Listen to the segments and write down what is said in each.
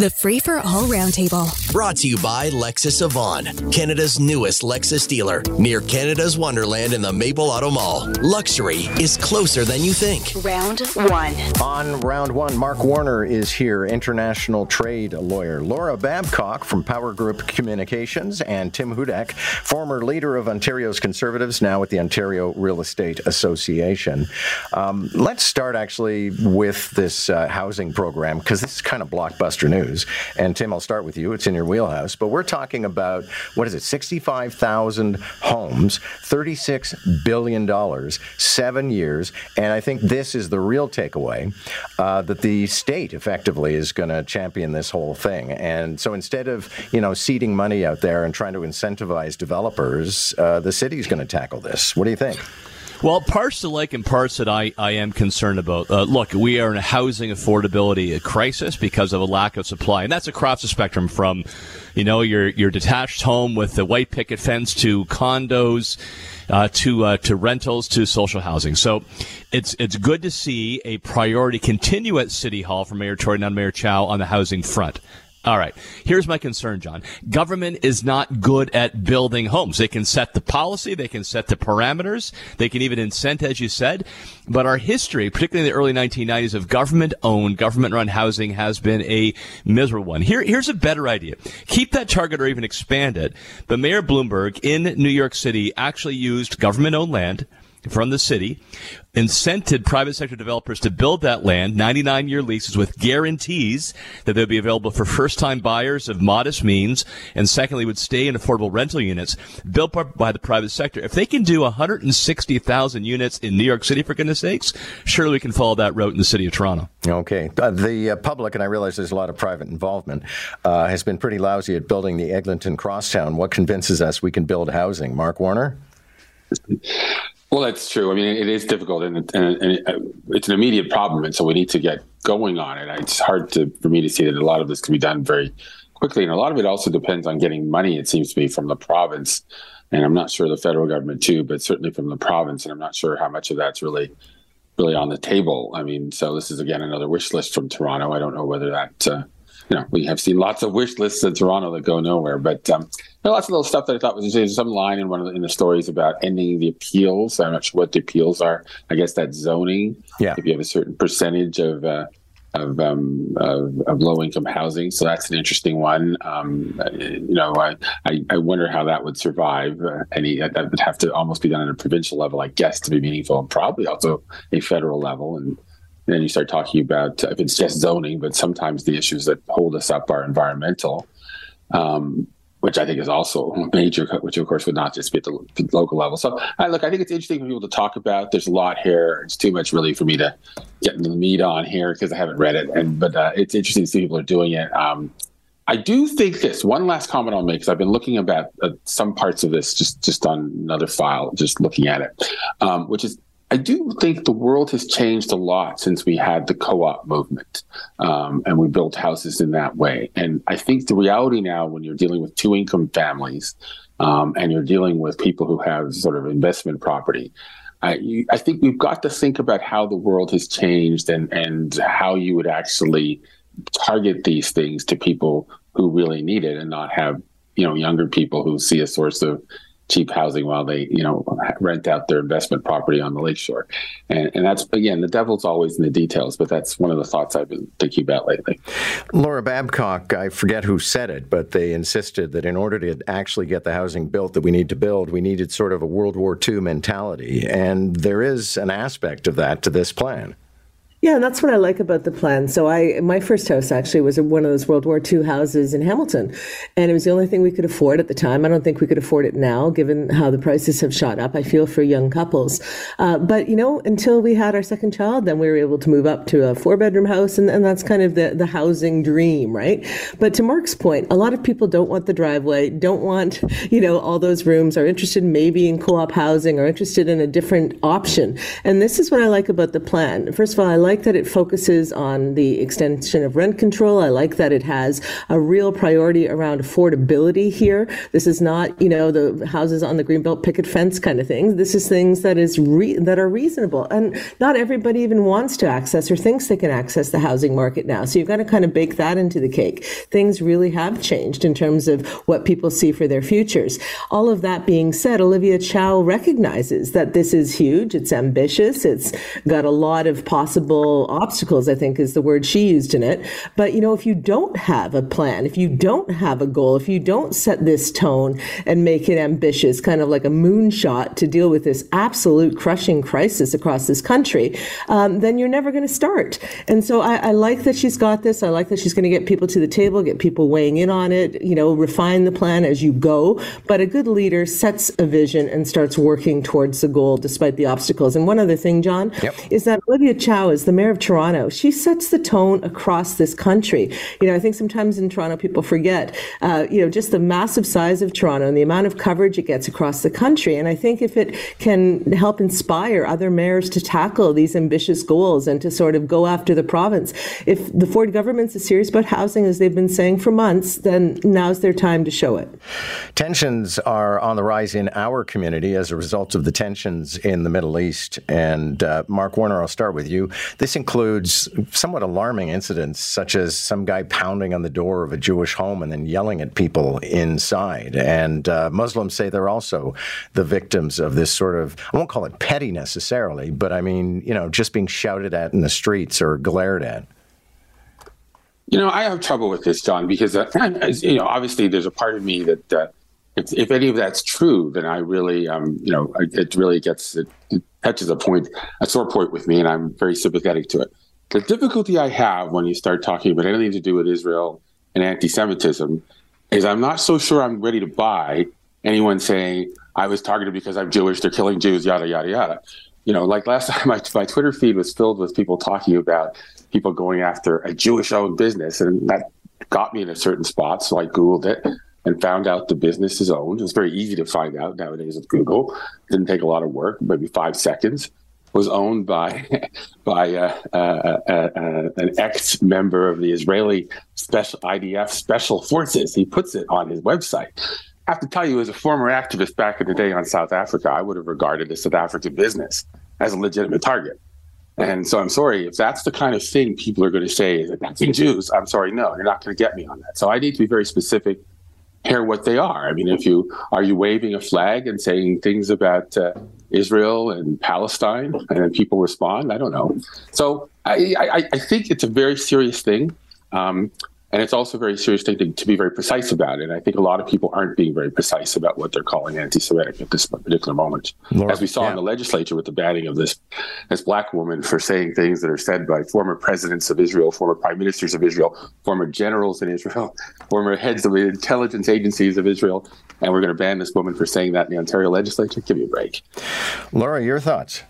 the Free for All Roundtable. Brought to you by Lexus Avon, Canada's newest Lexus dealer, near Canada's Wonderland in the Maple Auto Mall. Luxury is closer than you think. Round one. On round one, Mark Warner is here, international trade lawyer. Laura Babcock from Power Group Communications, and Tim Hudak, former leader of Ontario's Conservatives, now with the Ontario Real Estate Association. Um, let's start actually with this uh, housing program because this is kind of blockbuster news. And Tim, I'll start with you. It's in your wheelhouse. But we're talking about, what is it, 65,000 homes, $36 billion, seven years. And I think this is the real takeaway uh, that the state effectively is going to champion this whole thing. And so instead of, you know, seeding money out there and trying to incentivize developers, uh, the city's going to tackle this. What do you think? Well, parts to like and parts that I, I am concerned about. Uh, look, we are in a housing affordability crisis because of a lack of supply, and that's across the spectrum from, you know, your your detached home with the white picket fence to condos. Uh, to uh, to rentals to social housing. So it's it's good to see a priority continue at City Hall for Mayor Tory and Mayor Chow on the housing front. All right. Here's my concern, John. Government is not good at building homes. They can set the policy, they can set the parameters, they can even incent, as you said. But our history, particularly in the early 1990s, of government owned, government run housing has been a miserable one. Here, here's a better idea. Keep that target or even expand it. But Mayor Bloomberg in New York City actually used government owned land from the city, incented private sector developers to build that land, 99 year leases with guarantees that they'll be available for first time buyers of modest means, and secondly, would stay in affordable rental units built by the private sector. If they can do 160,000 units in New York City, for goodness sakes, surely we can follow that route in the city of Toronto. Okay. Uh, the uh, public, and I realize there's a lot of private involvement, uh, has been pretty lousy at building the Eglinton Crosstown. What convinces us we can build housing? Mark Warner? Well, that's true. I mean, it is difficult, and, and, and, uh, it's an immediate problem, and so we need to get going on it. It's hard to, for me to see that a lot of this can be done very quickly, and a lot of it also depends on getting money. It seems to be from the province, and I'm not sure the federal government too, but certainly from the province, and I'm not sure how much of that's really, really on the table. I mean, so this is again another wish list from Toronto. I don't know whether that. Uh, you know, we have seen lots of wish lists in Toronto that go nowhere. But um, there are lots of little stuff that I thought was there's some line in one of the, in the stories about ending the appeals. I'm not sure what the appeals are. I guess that's zoning. Yeah. If you have a certain percentage of uh, of, um, of, of, low income housing. So that's an interesting one. Um, you know, I, I, I, wonder how that would survive. Uh, any that would have to almost be done at a provincial level, I guess, to be meaningful, and probably also a federal level. And and then you start talking about if it's just zoning, but sometimes the issues that hold us up are environmental, um, which I think is also major, which of course would not just be at the, the local level. So, I look, I think it's interesting for people to talk about. There's a lot here. It's too much really for me to get into the meat on here because I haven't read it. And but uh, it's interesting to see people are doing it. Um, I do think this one last comment I'll make because I've been looking about uh, some parts of this just just on another file, just looking at it, um, which is I do think the world has changed a lot since we had the co-op movement, um, and we built houses in that way. And I think the reality now, when you're dealing with two-income families, um, and you're dealing with people who have sort of investment property, I, I think we've got to think about how the world has changed and and how you would actually target these things to people who really need it, and not have you know younger people who see a source of cheap housing while they, you know, rent out their investment property on the lakeshore. And, and that's, again, the devil's always in the details, but that's one of the thoughts I've been thinking about lately. Laura Babcock, I forget who said it, but they insisted that in order to actually get the housing built that we need to build, we needed sort of a World War II mentality. And there is an aspect of that to this plan. Yeah, and that's what I like about the plan. So I, my first house actually was one of those World War II houses in Hamilton, and it was the only thing we could afford at the time. I don't think we could afford it now, given how the prices have shot up. I feel for young couples, uh, but you know, until we had our second child, then we were able to move up to a four-bedroom house, and, and that's kind of the the housing dream, right? But to Mark's point, a lot of people don't want the driveway, don't want you know all those rooms, are interested maybe in co-op housing, or interested in a different option. And this is what I like about the plan. First of all, I like like that it focuses on the extension of rent control. I like that it has a real priority around affordability here. This is not, you know, the houses on the greenbelt picket fence kind of thing. This is things that is re- that are reasonable, and not everybody even wants to access or thinks they can access the housing market now. So you've got to kind of bake that into the cake. Things really have changed in terms of what people see for their futures. All of that being said, Olivia Chow recognizes that this is huge. It's ambitious. It's got a lot of possible obstacles. I think is the word she used in it. But you know, if you don't have a plan, if you don't have a goal, if you don't set this tone and make it ambitious, kind of like a moonshot to deal with this absolute crushing crisis across this country, um, then you're never going to start. And so I, I like that she's got this. I like that she's going to get people to the table, get people weighing in on it, you know, refine the plan as you go. But a good leader sets a vision and starts working towards the goal despite the obstacles. And one other thing, John, Yep. is that Olivia Chow is the mayor of Toronto. She sets the tone across this country. You know, I think sometimes in Toronto people forget, uh, you know, just the massive size of Toronto and the amount of coverage it gets across the country. And I think if it can help inspire other mayors to tackle these ambitious goals and to sort of go after the province, if the Ford government's as serious about housing as they've been saying for months, then now's their time to show it. Tensions are on the rise in our community as a result of the tensions in the Middle East. And uh, Mark Warner, I'll start with you. This includes somewhat alarming incidents, such as some guy pounding on the door of a Jewish home and then yelling at people inside. And uh, Muslims say they're also the victims of this sort of, I won't call it petty necessarily, but I mean, you know, just being shouted at in the streets or glared at. You know, I have trouble with this, John, because uh, you know, obviously, there's a part of me that uh, if, if any of that's true, then I really, um, you know, it really gets it, it touches a point, a sore point with me, and I'm very sympathetic to it. The difficulty I have when you start talking about anything to do with Israel and anti-Semitism is I'm not so sure I'm ready to buy anyone saying I was targeted because I'm Jewish, they're killing Jews, yada yada yada. You know, like last time, my, my Twitter feed was filled with people talking about people going after a Jewish-owned business, and that got me in a certain spot. So I Googled it and found out the business is owned. It's very easy to find out nowadays with Google. Didn't take a lot of work, maybe five seconds. Was owned by by uh, uh, uh, uh, an ex member of the Israeli special IDF special forces. He puts it on his website. I have to tell you, as a former activist back in the day on South Africa, I would have regarded the South African business as a legitimate target. And so I'm sorry if that's the kind of thing people are going to say is attacking Jews. I'm sorry, no, you're not going to get me on that. So I need to be very specific here what they are. I mean, if you are you waving a flag and saying things about uh, Israel and Palestine, and people respond, I don't know. So I, I, I think it's a very serious thing. Um, and it's also a very serious thing to, to be very precise about it. And I think a lot of people aren't being very precise about what they're calling anti-Semitic at this particular moment, Laura, as we saw yeah. in the legislature with the banning of this this black woman for saying things that are said by former presidents of Israel, former prime ministers of Israel, former generals in Israel, former heads of the intelligence agencies of Israel, and we're going to ban this woman for saying that in the Ontario legislature. Give me a break. Laura, your thoughts?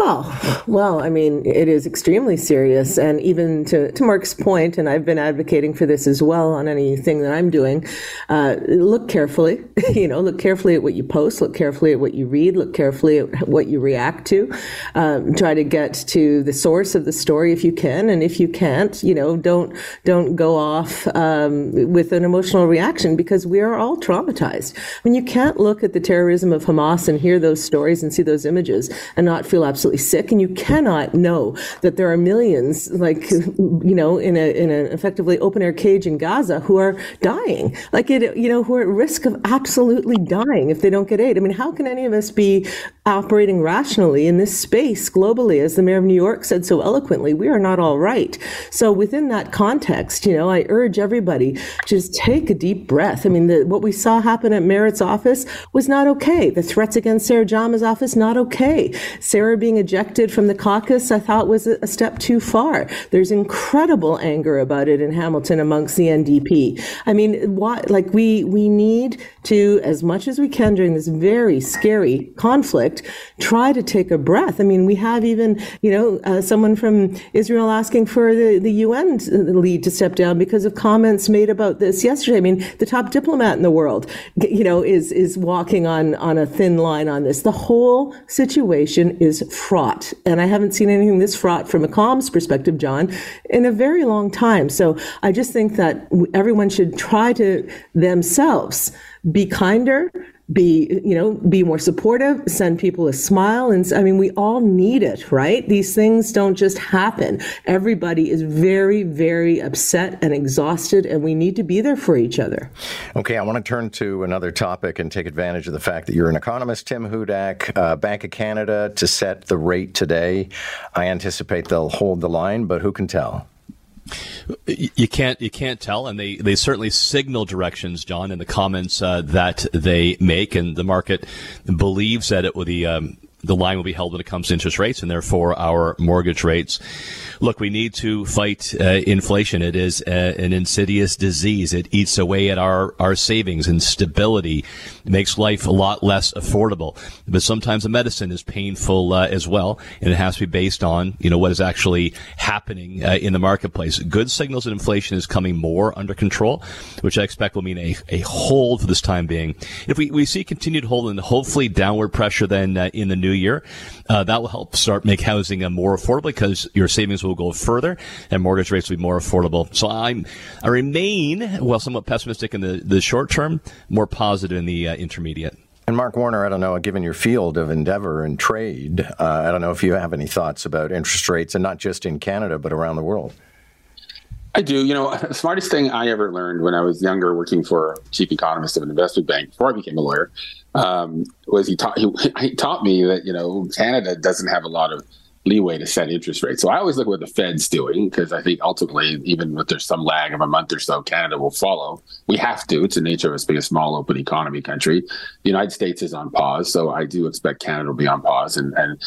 Oh, well, I mean, it is extremely serious. And even to, to Mark's point, and I've been advocating for this as well on anything that I'm doing, uh, look carefully, you know, look carefully at what you post, look carefully at what you read, look carefully at what you react to. Um, try to get to the source of the story if you can. And if you can't, you know, don't, don't go off um, with an emotional reaction because we are all traumatized. I mean, you can't look at the terrorism of Hamas and hear those stories and see those images and not feel absolutely sick. And you cannot know that there are millions, like, you know, in a, in an effectively open air cage in Gaza who are dying, like it, you know, who are at risk of absolutely dying if they don't get aid. I mean, how can any of us be operating rationally in this space globally? As the mayor of New York said so eloquently, we are not all right. So within that context, you know, I urge everybody just take a deep breath. I mean, the, what we saw happen at Merritt's office was not okay. The threats against Sarah Jama's office, not okay. Sarah being ejected from the caucus, I thought was a, step too far. There's incredible anger about it in Hamilton amongst the NDP. I mean, why, like we, we need to, as much as we can during this very scary conflict, try to take a breath. I mean, we have even, you know, uh, someone from Israel asking for the, the UN lead to step down because of comments made about this yesterday. I mean, the top diplomat in the world, you know, is, is walking on, on a thin line on this. The whole situation is fraught. And I haven't seen anything this fraught from a comms perspective, John, in a very long time. So I just think that everyone should try to themselves be kinder, be you know be more supportive send people a smile and i mean we all need it right? These things don't just happen. Everybody is very very upset and exhausted and we need to be there for each other. Okay i want to turn to another topic and take advantage of the fact that you're an economist tim hudak uh, bank of canada to set the rate today. I anticipate they'll hold the line but who can tell you can't you can't tell, and they, they certainly signal directions, John, in the comments uh, that they make, and the market believes that it will be um, the line will be held when it comes to interest rates, and therefore our mortgage rates look, we need to fight uh, inflation. It is uh, an insidious disease. It eats away at our, our savings and stability. It makes life a lot less affordable. But sometimes the medicine is painful uh, as well, and it has to be based on you know what is actually happening uh, in the marketplace. Good signals that inflation is coming more under control, which I expect will mean a, a hold for this time being. If we, we see continued hold and hopefully downward pressure then uh, in the new year, uh, that will help start make housing more affordable because your savings will will go further and mortgage rates will be more affordable. So I'm, I remain, well, somewhat pessimistic in the, the short term, more positive in the uh, intermediate. And Mark Warner, I don't know, given your field of endeavor and trade, uh, I don't know if you have any thoughts about interest rates and not just in Canada, but around the world. I do. You know, the smartest thing I ever learned when I was younger, working for chief economist of an investment bank before I became a lawyer, um, was he taught he, he, taught me that you know Canada doesn't have a lot of leeway to set interest rates. So I always look at what the Fed's doing because I think ultimately, even if there's some lag of a month or so, Canada will follow. We have to. It's the nature of us being a small open economy country. The United States is on pause, so I do expect Canada will be on pause. And and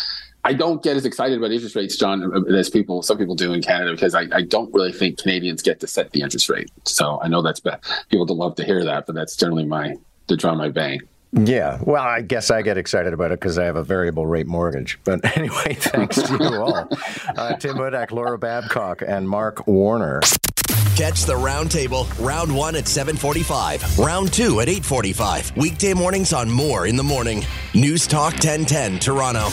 I don't get as excited about interest rates, John, as people some people do in Canada because I, I don't really think Canadians get to set the interest rate. So I know that's bad. people don't love to hear that, but that's generally my to draw my bank. Yeah, well, I guess I get excited about it because I have a variable rate mortgage. But anyway, thanks to you all. Uh, Tim Hudak, Laura Babcock, and Mark Warner. Catch the roundtable, round one at 745, round two at 845. Weekday mornings on Moore in the Morning. News Talk 1010, Toronto.